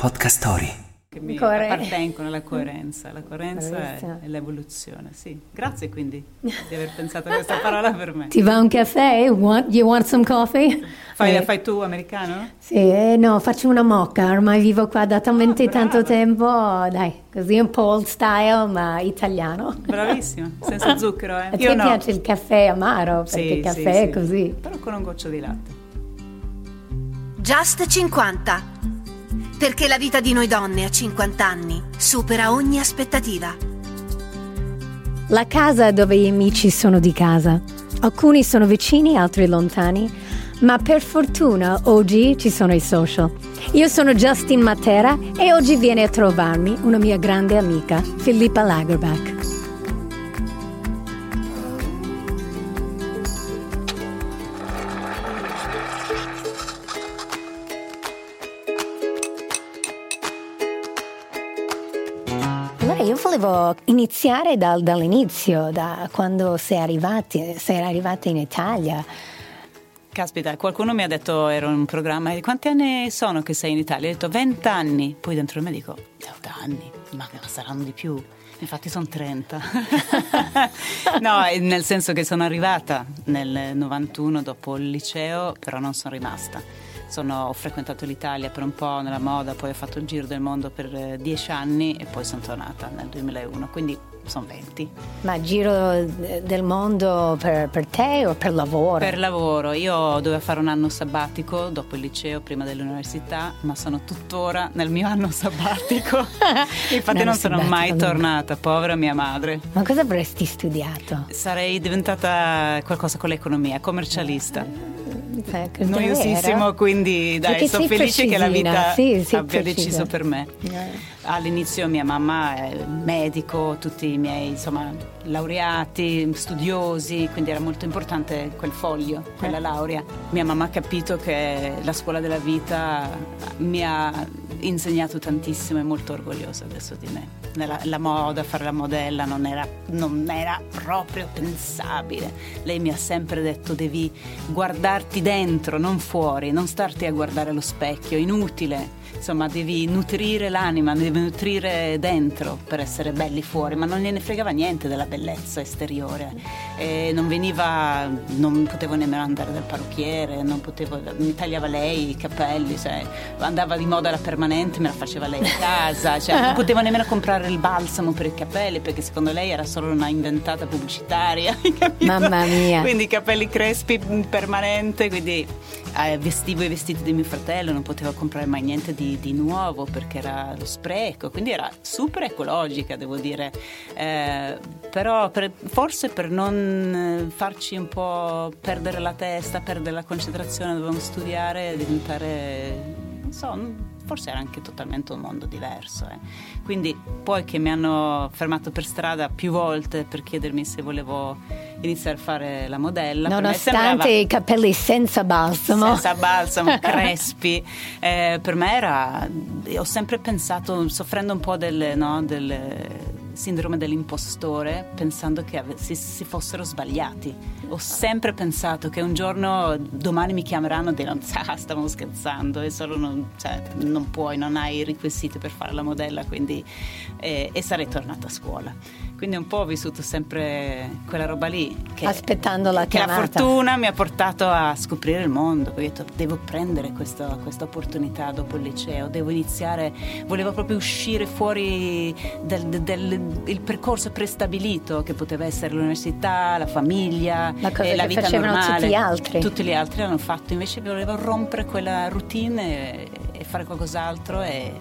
Podcast Story. Che mi Coere- appartengono alla coerenza, la coerenza è, è l'evoluzione, sì. Grazie quindi di aver pensato a questa parola per me. Ti va un caffè? Want- you want some coffee? Fai, Eh, fai tu americano? Sì, eh, no, faccio una mocca, ormai vivo qua da talmente brava. tanto tempo, dai, così un po' old style, ma italiano. Bravissima, senza zucchero, eh. A te Io no. piace il caffè amaro, perché Sì, il caffè sì. è così. Però con un goccio di latte. Just 50. Perché la vita di noi donne a 50 anni supera ogni aspettativa. La casa dove gli amici sono di casa. Alcuni sono vicini, altri lontani, ma per fortuna oggi ci sono i social. Io sono Justin Matera e oggi viene a trovarmi una mia grande amica, Filippa Lagerbach. Volevo iniziare dal- dall'inizio, da quando sei arrivati, sei arrivata in Italia. Caspita, qualcuno mi ha detto, ero in un programma, quanti anni sono che sei in Italia? Ho detto 20 anni, poi dentro di me dico 20 anni, ma saranno di più. Infatti sono 30. no, eh, nel senso che sono arrivata nel 91 dopo il liceo, però non sono rimasta. Sono- ho frequentato l'Italia per un po' nella moda, poi ho fatto il giro del mondo per eh, 10 anni e poi sono tornata nel 2001, quindi sono 20. Ma giro eh, del mondo per, per te o per lavoro? Per lavoro, io dovevo fare un anno sabbatico dopo il liceo, prima dell'università, ma sono tuttora nel mio anno sabbatico. Infatti Anno non sono mai tornata, povera mia madre. Ma cosa avresti studiato? Sarei diventata qualcosa con l'economia, commercialista. Eh, che Noiosissimo, quindi dai, Perché sono felice che la precisina, vita sì, sei abbia precisa. deciso per me. Eh. All'inizio mia mamma è medico, tutti i miei insomma, laureati, studiosi, quindi era molto importante quel foglio, quella Eh. laurea. Mia mamma ha capito che la scuola della vita mi ha insegnato tantissimo e molto orgogliosa adesso di me. Nella, la moda, fare la modella non era, non era proprio pensabile. Lei mi ha sempre detto devi guardarti dentro, non fuori, non starti a guardare allo specchio, inutile. Insomma, devi nutrire l'anima, devi nutrire dentro per essere belli fuori, ma non gliene fregava niente della bellezza esteriore. E non veniva, non potevo nemmeno andare dal parrucchiere, non potevo, mi tagliava lei i capelli, cioè, andava di moda la permanente, me la faceva lei a casa, cioè, non potevo nemmeno comprare il balsamo per i capelli perché secondo lei era solo una inventata pubblicitaria. Mamma mia. Quindi i capelli crespi mm, permanente, quindi eh, vestivo i vestiti di mio fratello, non potevo comprare mai niente di, di nuovo perché era lo spreco, quindi era super ecologica devo dire, Eh, però per- forse per non eh, farci un po' perdere la testa, perdere la concentrazione, dovevamo studiare e diventare, non so, forse era anche totalmente un mondo diverso. eh. Quindi poi che mi hanno fermato per strada più volte per chiedermi se volevo iniziare a fare la modella. Nonostante i capelli senza balsamo. senza balsamo, crespi. Eh, per me era. Ho sempre pensato, soffrendo un po' del, no, del sindrome dell'impostore, pensando che si, si fossero sbagliati. Ho sempre pensato che un giorno, domani mi chiameranno e diranno: ah, stavamo scherzando, e solo non, cioè, non puoi, non hai i requisiti per fare la modella, quindi. eh, e sarei tornata a scuola. Quindi un po' ho vissuto sempre quella roba lì. Che, Aspettando la che la chiamata. fortuna mi ha portato a scoprire il mondo. Ho detto, devo prendere questa, questa opportunità dopo il liceo, devo iniziare, volevo proprio uscire fuori il percorso prestabilito che poteva essere l'università, la famiglia, La cosa e la che vita normale. tutti gli altri. Tutti gli altri l'hanno fatto, invece volevo rompere quella routine e, e fare qualcos'altro e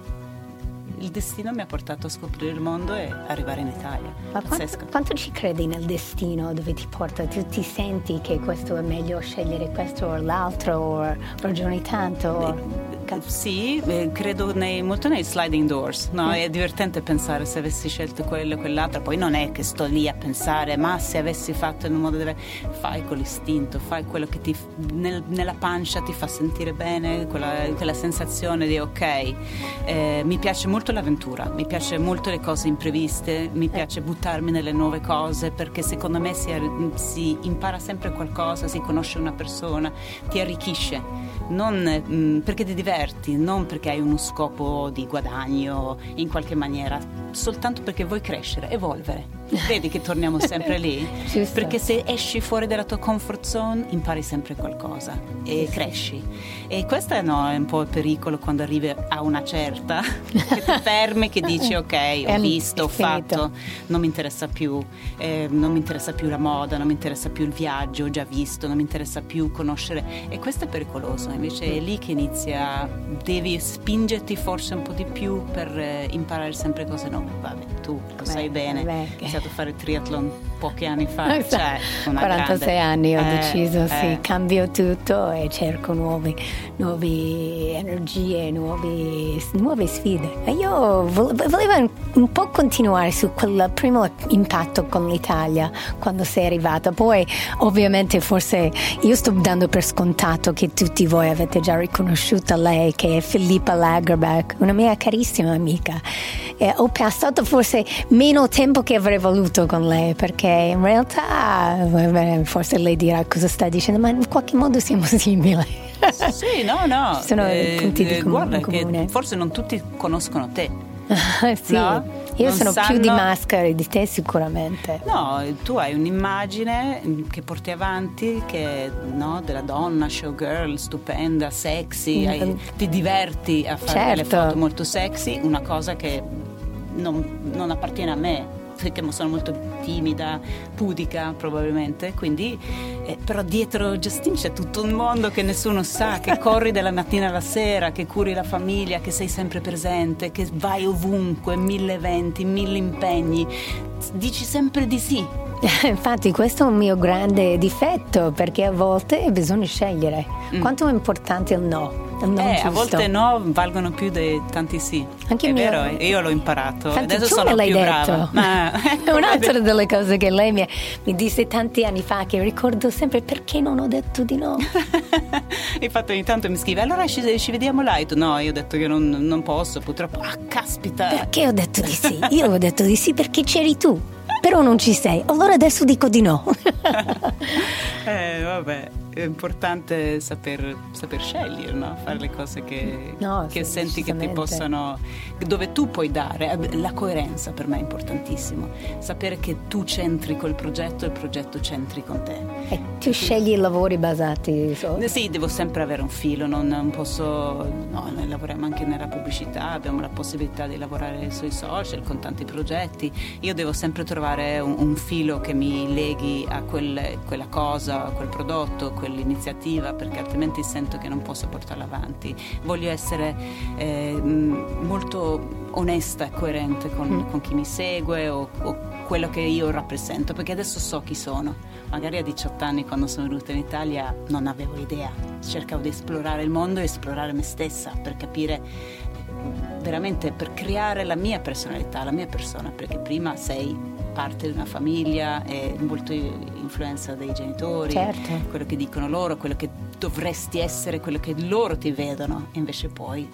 il destino mi ha portato a scoprire il mondo e arrivare in Italia. Ma quanto, quanto ci credi nel destino dove ti porta? Tu ti senti che questo è meglio scegliere questo o l'altro o ragioni tanto? O- Sì, eh, credo nei- molto nei sliding doors, no? è divertente pensare se avessi scelto quello e quell'altro, poi non è che sto lì a pensare, ma se avessi fatto in un modo diverso, fai con l'istinto, fai quello che ti, nel- nella pancia ti fa sentire bene, quella, quella sensazione di ok, eh, mi piace molto l'avventura, mi piace molto le cose impreviste, mi piace buttarmi nelle nuove cose perché secondo me si, si impara sempre qualcosa, si conosce una persona, ti arricchisce, non, mm, perché ti diverte diverti, non perché hai uno scopo di guadagno in qualche maniera, soltanto perché vuoi crescere, evolvere. Vedi che torniamo sempre lì? Perché se esci fuori dalla tua comfort zone impari sempre qualcosa e cresci. E questo è, no, è un po' il pericolo quando arrivi a una certa, che ti fermi, che dici ok, ho visto, ho fatto, non mi interessa più, eh, non mi interessa più la moda, non mi interessa più il viaggio, ho già visto, non mi interessa più conoscere. E questo è pericoloso, invece è lì che inizia, devi spingerti forse un po' di più per eh, imparare sempre cose nuove. Vabbè, tu lo sai bene. Beh, iniziato a fare triathlon pochi anni fa, esatto. cioè 46 grande... anni ho eh, deciso, eh. sì, cambio tutto e cerco nuove, nuove energie, nuove, nuove sfide. Io volevo un po' continuare su quel primo impatto con l'Italia quando sei arrivata, poi ovviamente forse io sto dando per scontato che tutti voi avete già riconosciuto lei che è Filippa Lagerbeck, una mia carissima amica. E ho passato forse meno tempo che avrei voluto con lei perché in realtà forse lei dirà cosa sta dicendo, ma in qualche modo siamo simili. Sì, no, no. Sono eh, punti di com- guarda comune. forse non tutti conoscono te. sì. No? Io non sono sanno... più di maschere di te sicuramente. No, tu hai un'immagine che porti avanti che no, della donna showgirl stupenda, sexy, mm. hai, ti diverti a fare certo. delle foto molto sexy, una cosa che non, non appartiene a me perché sono molto timida, pudica probabilmente, quindi eh, però dietro Justin c'è tutto un mondo che nessuno sa, che corri dalla mattina alla sera, che curi la famiglia, che sei sempre presente, che vai ovunque, mille eventi, mille impegni, dici sempre di sì. Infatti questo è un mio grande difetto perché a volte bisogna scegliere mm. quanto è importante il no eh, a volte no valgono più di tanti sì. Anche è mio... vero, io l'ho imparato. Adesso sono più detto. brava. Ma... è un'altra delle cose che lei mi, mi, disse tanti anni fa che ricordo sempre perché non ho detto di no. Infatti ogni tanto mi scrive allora ci, ci vediamo là. E tu, no, io ho detto che non, non posso, purtroppo. Ah, caspita. Perché ho detto di sì? Io ho detto di sì perché c'eri tu però non ci sei, allora adesso dico di no. eh, vabbè è importante saper, saper scegliere, no? fare le cose che, no, che sì, senti che ti possano, dove tu puoi dare. La coerenza per me è importantissimo, sapere che tu c'entri col progetto e il progetto c'entri con te. E tu scegli i lavori basati su... Sì, devo sempre avere un filo, non, non posso... No, noi lavoriamo anche nella pubblicità, abbiamo la possibilità di lavorare sui social con tanti progetti. Io devo sempre trovare un, un filo che mi leghi a quel, quella cosa, a quel prodotto, quel quell'iniziativa perché altrimenti sento che non posso portarla avanti. Voglio essere eh, molto onesta e coerente con, mm. con chi mi segue o, o, quello che io rappresento, perché adesso so chi sono. Magari a 18 anni quando sono venuta in Italia non avevo idea, cercavo di esplorare il mondo e esplorare me stessa per capire veramente, per creare la mia personalità, la mia persona, perché prima sei parte di una famiglia, è molto influenza dei genitori, certo. quello che dicono loro, quello che dovresti essere, quello che loro ti vedono, e invece poi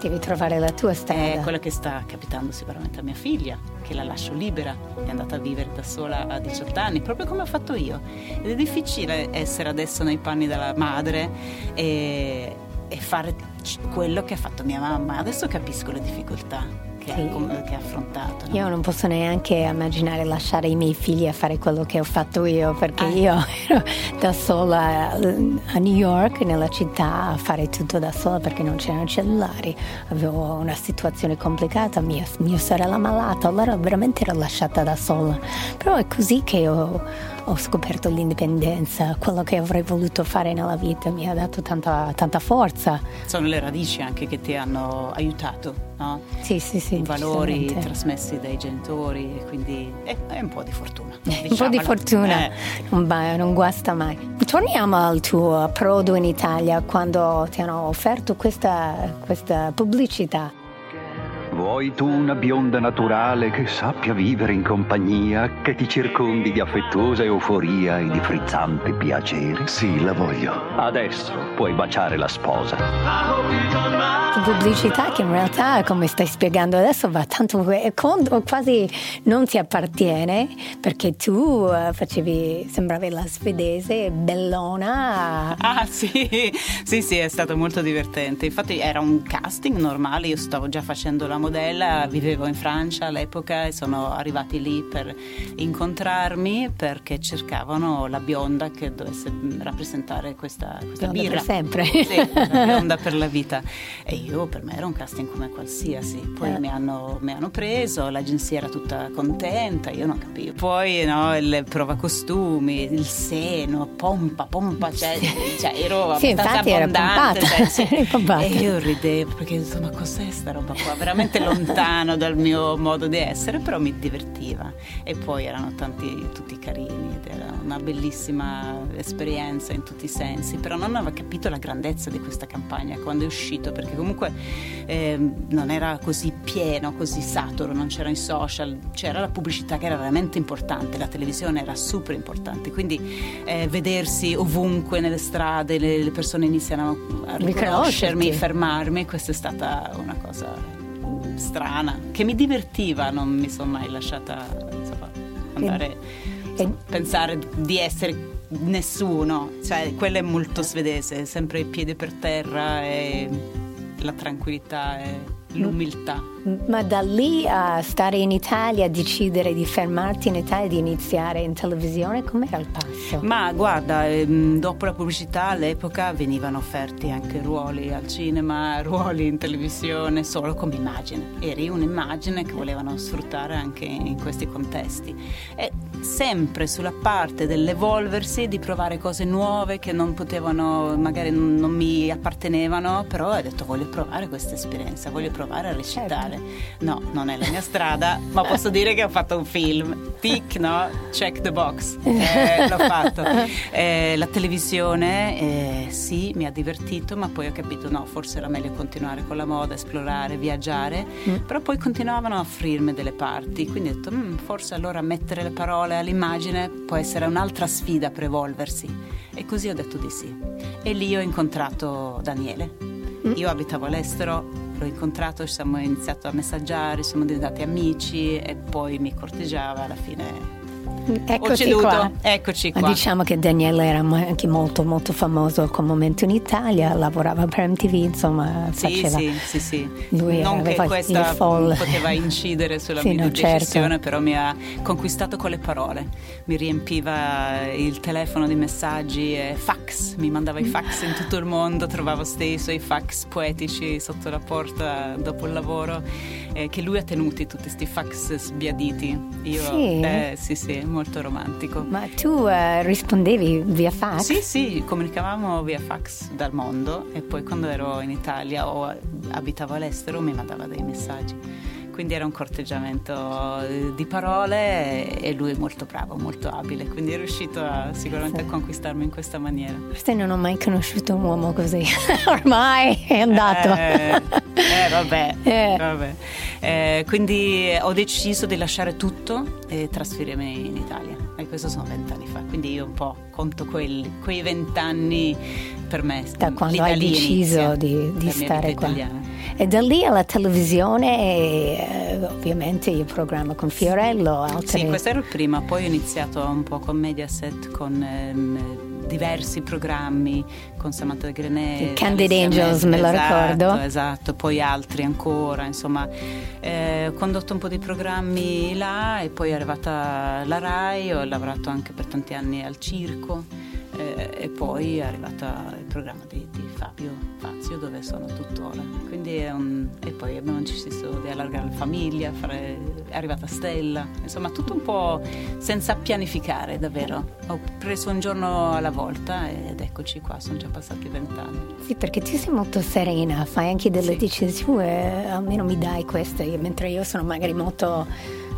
devi trovare la tua strada. È quello che sta capitando sicuramente a mia figlia, che la lascio libera, è andata a vivere da sola a 18 anni, proprio come ho fatto io. Ed è difficile essere adesso nei panni della madre e, e fare quello che ha fatto mia mamma. Adesso capisco le difficoltà che, sì. che ha affrontato. No? Io non posso neanche immaginare lasciare i miei figli a fare quello che ho fatto io, perché ah. io ero da sola a New York, nella città, a fare tutto da sola perché non c'erano cellulari. Avevo una situazione complicata, mia, mia sorella malata, allora veramente ero lasciata da sola. Però è così che ho, ho scoperto l'indipendenza, quello che avrei voluto fare nella vita mi ha dato tanta, tanta forza. Sono le radici anche che ti hanno aiutato no? Sì, sì, sì. I valori trasmessi dai genitori, quindi è, è un po' di fortuna. un po' di fortuna, eh. non, non guasta mai. Torniamo al tuo approdo in Italia quando ti hanno offerto questa, questa pubblicità. Vuoi tu una bionda naturale che sappia vivere in compagnia, che ti circondi di affettuosa euforia e di frizzante piacere? Sì, la voglio. Adesso puoi baciare la sposa. Pubblicità che in realtà, come stai spiegando adesso, va tanto quasi non ti appartiene perché tu eh, facevi, sembravi la svedese, bellona. Ah sì, sì, sì, è stato molto divertente. Infatti era un casting normale, io stavo già facendo la modella, vivevo in Francia all'epoca e sono arrivati lì per incontrarmi perché cercavano la bionda che dovesse rappresentare questa, questa bionda birra. Per sempre. Sì, la bionda per la vita. E io per me era un casting come qualsiasi. Poi eh. mi, hanno, mi, hanno, preso, l'agenzia era tutta contenta, io non capivo. Poi no, il prova costumi, il seno, pompa, pompa, cioè, cioè ero sì, abbastanza abbondante. Cioè, sì. e io ridevo perché insomma cos'è sta roba qua? Veramente veramente lontano dal mio modo di essere, però mi divertiva. E poi erano tanti, tutti carini ed era una bellissima esperienza in tutti i sensi, però non avevo capito la grandezza di questa campagna quando è uscito, perché comunque eh, non era così pieno, così saturo, non c'erano i social, c'era la pubblicità che era veramente importante, la televisione era super importante, quindi eh, vedersi ovunque nelle strade, le, le persone iniziano a riconoscermi, fermarmi, questa è stata una cosa strana, che mi divertiva, non mi sono mai lasciata insomma, andare a pensare di essere nessuno, cioè quello è molto svedese, sempre il piede per terra e la tranquillità e l'umiltà. Ma da lì a stare in Italia, a decidere di fermarti in Italia e di iniziare in televisione, com'era il passo? Ma guarda, ehm, dopo la pubblicità all'epoca venivano offerti anche ruoli al cinema, ruoli in televisione, solo come immagine. Eri un'immagine che volevano sfruttare anche in questi contesti. E sempre sulla parte dell'evolversi, di provare cose nuove che non potevano, magari non mi appartenevano, però ho detto voglio provare questa esperienza, voglio provare a recitare. Certo. No, non è la mia strada, ma posso dire che ho fatto un film. Tic, no? Check the box. Eh, l'ho fatto. Eh, la televisione, eh, sì, mi ha divertito, ma poi ho capito no, forse era meglio continuare con la moda, esplorare, viaggiare. Mm. Però poi continuavano a offrirmi delle parti, quindi ho detto mm, forse allora mettere le parole all'immagine può essere un'altra sfida per evolversi. E così ho detto di sì. E lì ho incontrato Daniele. Mm. Io abitavo all'estero, l'ho incontrato, ci siamo iniziati a messaggiare, siamo diventati amici e poi mi corteggiava alla fine Eccoci qua. Eccoci qua. Diciamo che Daniele era anche molto molto famoso al momento in Italia, lavorava per MTV, insomma, sì, faceva... Sì, sì, sì. Lui non che questa poteva incidere sulla sì, mia no, decisione, certo. però mi ha conquistato con le parole. Mi riempiva il telefono di messaggi e fax, mi mandava i fax in tutto il mondo, trovavo stesso i fax poetici sotto la porta dopo il lavoro eh, che lui ha tenuti tutti questi fax sbiaditi. Io, sì. Eh, sì, sì, molto romantico. Ma tu uh, rispondevi via fax? Sì, sì, comunicavamo via fax dal mondo e poi quando ero in Italia o abitavo all'estero mi mandava dei messaggi quindi era un corteggiamento eh, di parole e lui è molto bravo, molto abile, quindi è riuscito a, sicuramente a conquistarmi in questa maniera. Forse non ho mai conosciuto un uomo così, ormai è andato. Eh, eh vabbè, eh. vabbè. Eh, quindi ho deciso di lasciare tutto e trasferirmi in Italia e questo sono vent'anni fa, quindi io un po' conto quelli, quei vent'anni per me. Da quando hai deciso di, di stare qua. Italiana. E da lì alla televisione, eh, ovviamente il programma con Fiorello. Altre... Sì, questo era il primo, poi ho iniziato un po' con Mediaset, con ehm, diversi programmi, con Samantha Grenet. Candid Angels, me lo esatto, ricordo. Esatto, poi altri ancora, insomma. Eh, ho condotto un po' di programmi là e poi è arrivata la RAI, ho lavorato anche per tanti anni al circo eh, e poi è arrivato il programma di, di, Fabio Fazio dove sono tuttora. Quindi un, e poi abbiamo deciso di allargare la famiglia, fare, è arrivata Stella, insomma tutto un po' senza pianificare davvero. Ho preso un giorno alla volta ed eccoci qua, sono già passati vent'anni. Sì, perché tu sei molto serena, fai anche delle sì. decisioni, eh, almeno mi dai queste, mentre io sono magari molto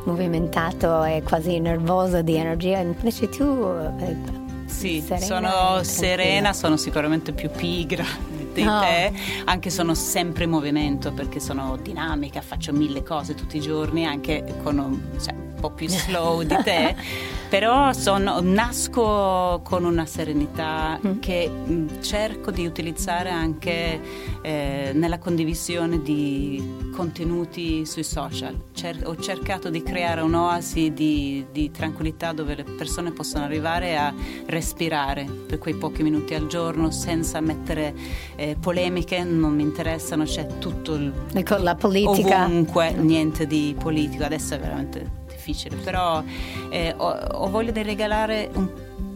movimentato e quasi nervoso di energia, invece tu eh, sì, serena sono serena, sono sicuramente più pigra di no. te, anche sono sempre in movimento perché sono dinamica, faccio mille cose tutti i giorni, anche con cioè, po' più slow di te. però sono, nasco con una serenità mm. che mm, cerco di utilizzare anche eh, nella condivisione di contenuti sui social. Cer- ho cercato di creare un'oasi di, di, tranquillità dove le persone possono arrivare a respirare per quei pochi minuti al giorno senza mettere eh, polemiche, non mi interessano, c'è tutto il... Ecco, la politica. Ovunque, niente di politico, adesso è veramente difficile, però eh, ho, ho voglia di regalare un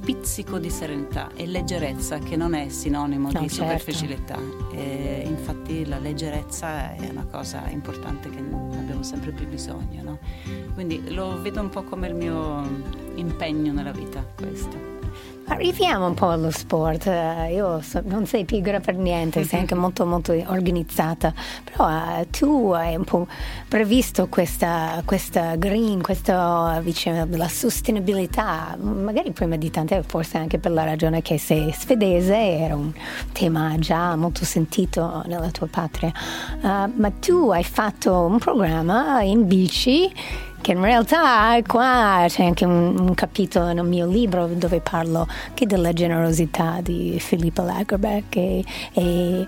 pizzico di serenità e leggerezza che non è sinonimo no, di certo. superficialità. E infatti la leggerezza è una cosa importante che abbiamo sempre più bisogno. No? Quindi lo vedo un po' come il mio impegno nella vita questo. Arriviamo un po' allo sport, uh, io so, non sei pigra per niente, sei anche molto molto organizzata, però uh, tu hai un po' previsto questa, questa green, questa diciamo, la sostenibilità, magari prima di tante, forse anche per la ragione che sei svedese, era un tema già molto sentito nella tua patria, uh, ma tu hai fatto un programma in bici che in realtà qua c'è anche un, un, capitolo nel mio libro dove parlo anche della generosità di Filippo Lagerbeck e, e,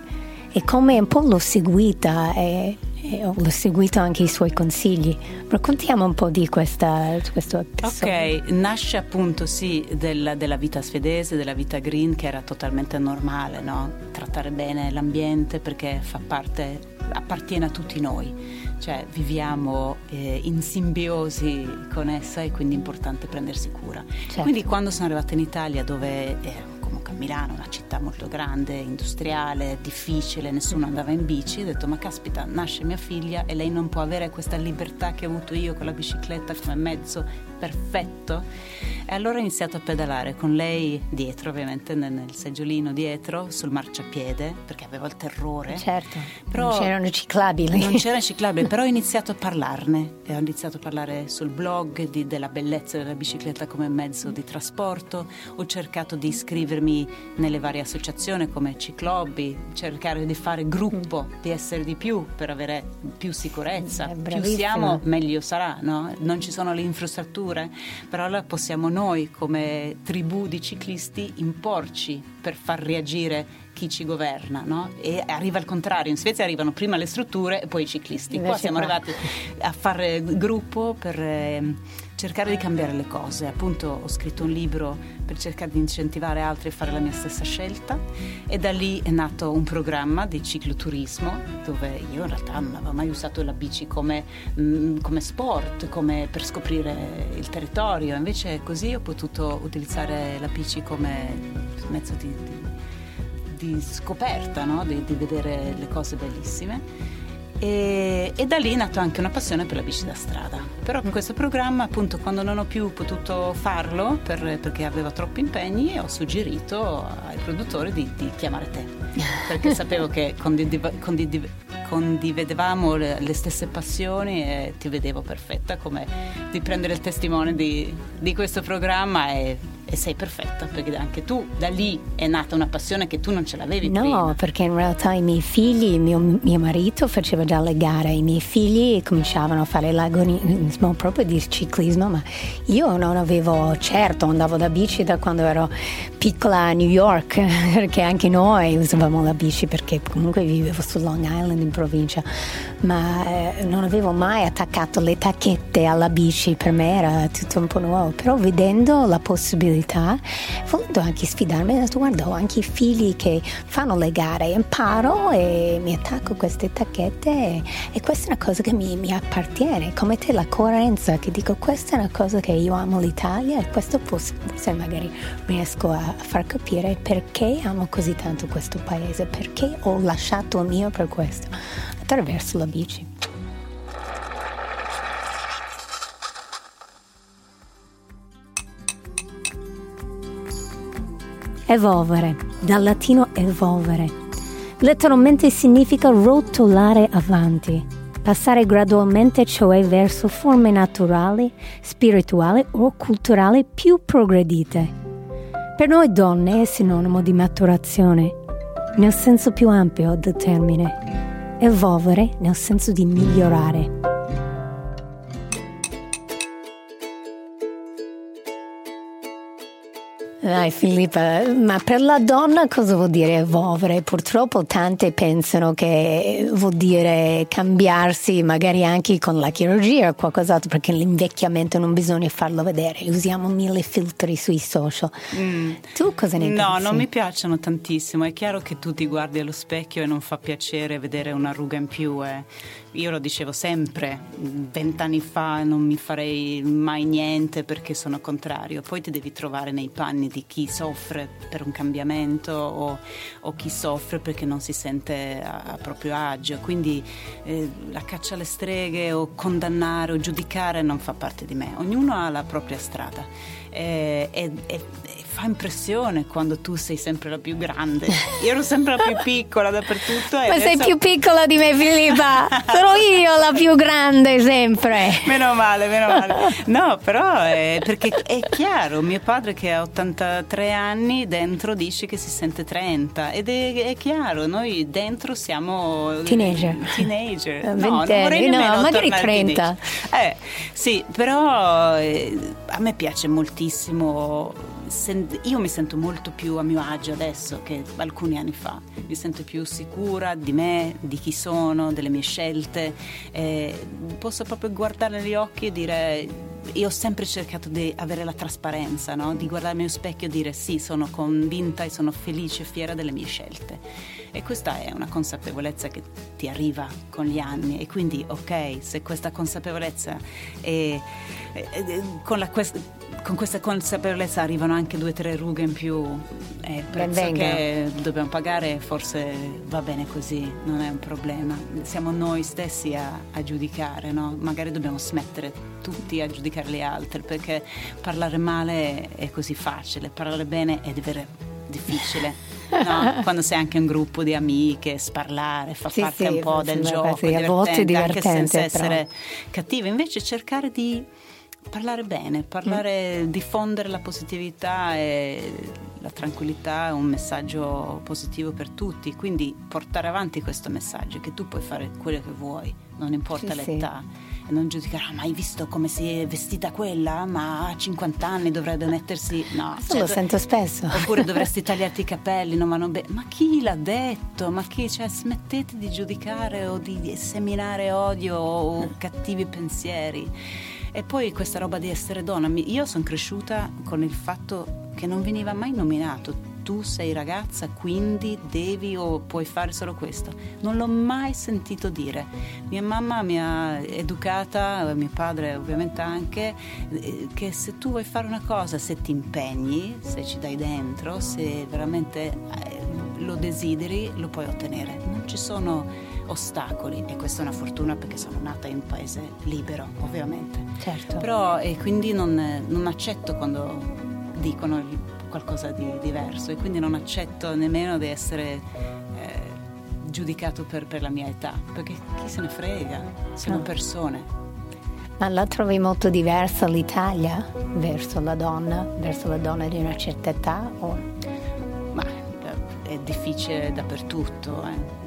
e, come un po' l'ho seguita e, e ho seguito anche i suoi consigli. Raccontiamo un po' di questa, questo episodio. Ok, nasce appunto sì della, della, vita svedese, della vita green che era totalmente normale, no? trattare bene l'ambiente perché fa parte, appartiene a tutti noi cioè viviamo eh, in simbiosi con essa e quindi è importante prendersi cura. Certo. Quindi quando sono arrivata in Italia dove eh, comunque Milano, una città molto grande, industriale, difficile, nessuno andava in bici, ho detto ma caspita, nasce mia figlia e lei non può avere questa libertà che ho avuto io con la bicicletta come mezzo perfetto. E allora ho iniziato a pedalare con lei dietro, ovviamente nel, nel seggiolino dietro, sul marciapiede, perché avevo il terrore. Certo, però non c'erano ciclabili. Non c'erano ciclabili, però ho iniziato a parlarne. E ho iniziato a parlare sul blog di, della bellezza della bicicletta come mezzo di trasporto. Ho cercato di iscrivermi nelle varie associazioni come Ciclobby, cercare di fare gruppo, di essere di più per avere più sicurezza. Più siamo, meglio sarà, no? Non ci sono le infrastrutture, però allora possiamo noi come tribù di ciclisti imporci per far reagire chi ci governa, no? E arriva al contrario, in Svezia arrivano prima le strutture e poi i ciclisti. Invece Qua siamo qua. arrivati a fare gruppo per eh, cercare di cambiare le cose. Appunto ho scritto un libro per cercare di incentivare altri a fare la mia stessa scelta e da lì è nato un programma di cicloturismo dove io in realtà non avevo mai usato la bici come, mm, come sport, come per scoprire il territorio, invece così ho potuto utilizzare la bici come mezzo di, di di scoperta, no? di, di, vedere le cose bellissime. E, e, da lì è nata anche una passione per la bici da strada. Però in questo programma, appunto, quando non ho più potuto farlo per, perché avevo troppi impegni, ho suggerito ai produttori di, di chiamare te, perché sapevo che condiv- condiv- condividevamo le, le, stesse passioni e ti vedevo perfetta come di prendere il testimone di, di questo programma e e sei perfetta perché anche tu da lì è nata una passione che tu non ce l'avevi no, prima. No, perché in realtà i miei figli, mio, mio, marito faceva già le gare, i miei figli cominciavano a fare l'agonismo proprio di ciclismo, ma io non avevo, certo andavo da bici da quando ero piccola New York, perché anche noi usavamo la bici perché comunque vivevo su Long Island in provincia, ma eh, non avevo mai attaccato le tacchette alla bici, per me era tutto un po' nuovo, però vedendo la possibilità volendo anche sfidarmi, ho detto guarda ho anche i figli che fanno le gare, imparo e mi attacco queste tacchette e, e questa è una cosa che mi, mi, appartiene, come te la coerenza, che dico questa è una cosa che io amo l'Italia e questo forse magari riesco a far capire perché amo così tanto questo paese, perché ho lasciato il mio per questo, attraverso la bici. Evolvere, dal latino evolvere. Letteralmente significa rotolare avanti, passare gradualmente cioè verso forme naturali, spirituali o culturali più progredite. Per noi donne è sinonimo di maturazione. nel senso più ampio del termine, evolvere nel senso di migliorare. Dai Filippa, ma per la donna cosa vuol dire evolvere? Purtroppo tante pensano che vuol dire cambiarsi magari anche con la chirurgia o qualcos'altro perché l'invecchiamento non bisogna farlo vedere, usiamo mille filtri sui social. Mm. Tu cosa ne no, pensi? No, non mi piacciono tantissimo, è chiaro che tu ti guardi allo specchio e non fa piacere vedere una ruga in più. Eh io lo dicevo sempre, vent'anni fa non mi farei mai niente perché sono contrario, poi ti devi trovare nei panni di chi soffre per un cambiamento o, o chi soffre perché non si sente a, a proprio agio, quindi eh, la caccia alle streghe o condannare o giudicare non fa parte di me, ognuno ha la propria strada e, e, e fa impressione quando tu sei sempre la più grande. Io ero sempre la più piccola dappertutto. Ma adesso... sei più piccola di me, Filippa. Sono io la più grande sempre. Meno male, meno male. No, però è perché è chiaro, mio padre che ha 83 anni dentro dice che si sente 30 ed è, è chiaro, noi dentro siamo teenager. Teenager. No, non no, magari 30. Eh, sì, però eh, a me piace moltissimo io mi sento molto più a mio agio adesso che alcuni anni fa, mi sento più sicura di me, di chi sono, delle mie scelte, eh, posso proprio guardare negli occhi e dire io ho sempre cercato di avere la trasparenza, no? di guardarmi allo specchio e dire sì, sono convinta e sono felice e fiera delle mie scelte. E questa è una consapevolezza che ti arriva con gli anni e quindi ok, se questa consapevolezza è, è, è con la, quest, con questa consapevolezza arrivano anche due o tre rughe in più e il prezzo che dobbiamo pagare forse va bene così, non è un problema. Siamo noi stessi a, a giudicare, no? magari dobbiamo smettere tutti a giudicare gli altri perché parlare male è così facile, parlare bene è davvero difficile. No, quando sei anche un gruppo di amiche, sparlare, fa sì, parte sì, un po' del gioco, sì, divertente, divertente, anche senza però. essere cattive. Invece cercare di parlare bene, parlare, mm. diffondere la positività e la tranquillità è un messaggio positivo per tutti, quindi portare avanti questo messaggio che tu puoi fare quello che vuoi, non importa l'età. Non giudicare, ah, ma hai visto come si è vestita quella? Ma a 50 anni dovrebbe mettersi. No, Questo cioè, lo sento spesso. Oppure dovresti tagliarti i capelli, non vanno bene. Ma chi l'ha detto? Ma chi? Cioè, smettete di giudicare o di seminare odio o cattivi pensieri e poi questa roba di essere donna, io sono cresciuta con il fatto che non veniva mai nominato tu sei ragazza, quindi devi o puoi fare solo questo. Non l'ho mai sentito dire. Mia mamma mi ha educata, mio padre ovviamente anche, eh, che se tu vuoi fare una cosa, se ti impegni, se ci dai dentro, se veramente eh, lo desideri, lo puoi ottenere. Non ci sono ostacoli e questa è una fortuna perché sono nata in un paese libero, ovviamente. Certo. Però e quindi non, non accetto quando dicono qualcosa di diverso e quindi non accetto nemmeno di essere eh, giudicato per, per, la mia età, perché chi se ne frega, siamo no. persone. Ma la trovi molto diversa l'Italia verso la donna, verso la donna di una certa età? O? Difficile dappertutto. Eh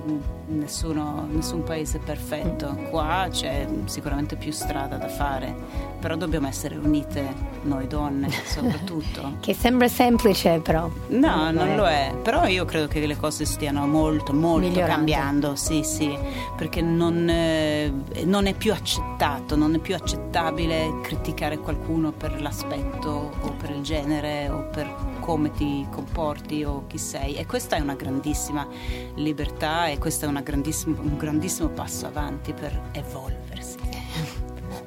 nessuno, nessun paese è perfetto, qua c'è sicuramente più strada da fare, però dobbiamo essere unite noi donne soprattutto. che sembra semplice però. No, non lo è, però io credo che le cose stiano molto, molto Migliorando. cambiando, sì, sì, perché non, eh, non è più accettato, non è più accettabile criticare qualcuno per l'aspetto o per il genere o per come ti comporti o chi sei e questa è una grandissima libertà e questo è un grandissimo passo avanti per evolversi.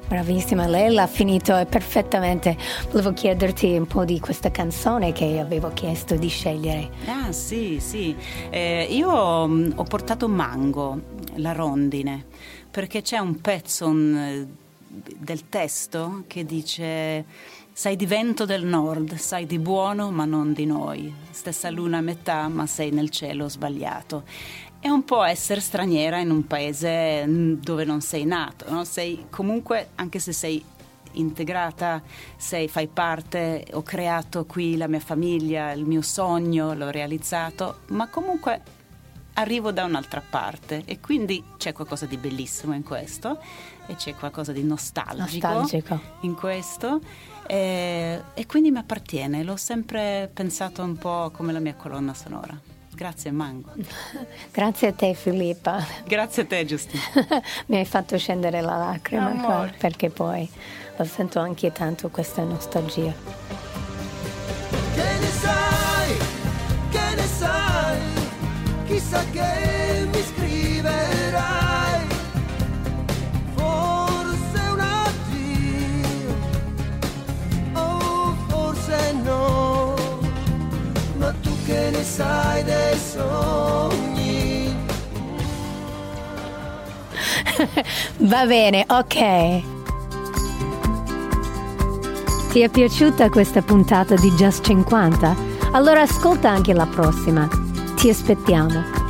Bravissima, lei l'ha finito perfettamente. Volevo chiederti un po' di questa canzone che avevo chiesto di scegliere. Ah sì, sì. Eh, io ho portato Mango, la rondine, perché c'è un pezzo un, del testo che dice sei di vento del nord, sai di buono ma non di noi, stessa luna a metà ma sei nel cielo sbagliato. È un po' essere straniera in un paese mm, dove non sei nato, no? sei comunque, anche se sei integrata, sei, fai parte, ho creato qui la mia famiglia, il mio sogno, l'ho realizzato, ma comunque arrivo da un'altra parte e quindi c'è qualcosa di bellissimo in questo e c'è qualcosa di nostalgico, nostalgico. in questo e, e quindi mi appartiene, l'ho sempre pensato un po' come la mia colonna sonora. Grazie Mango. Grazie a te Filippa. Grazie a te Giustina. Mi hai fatto scendere la lacrima qua, perché poi lo sento anche tanto questa nostalgia. Che ne sai, che ne sai, chissà che sai dei sogni. Va bene, ok. Ti è piaciuta questa puntata di Just 50? Allora ascolta anche la prossima. Ti aspettiamo.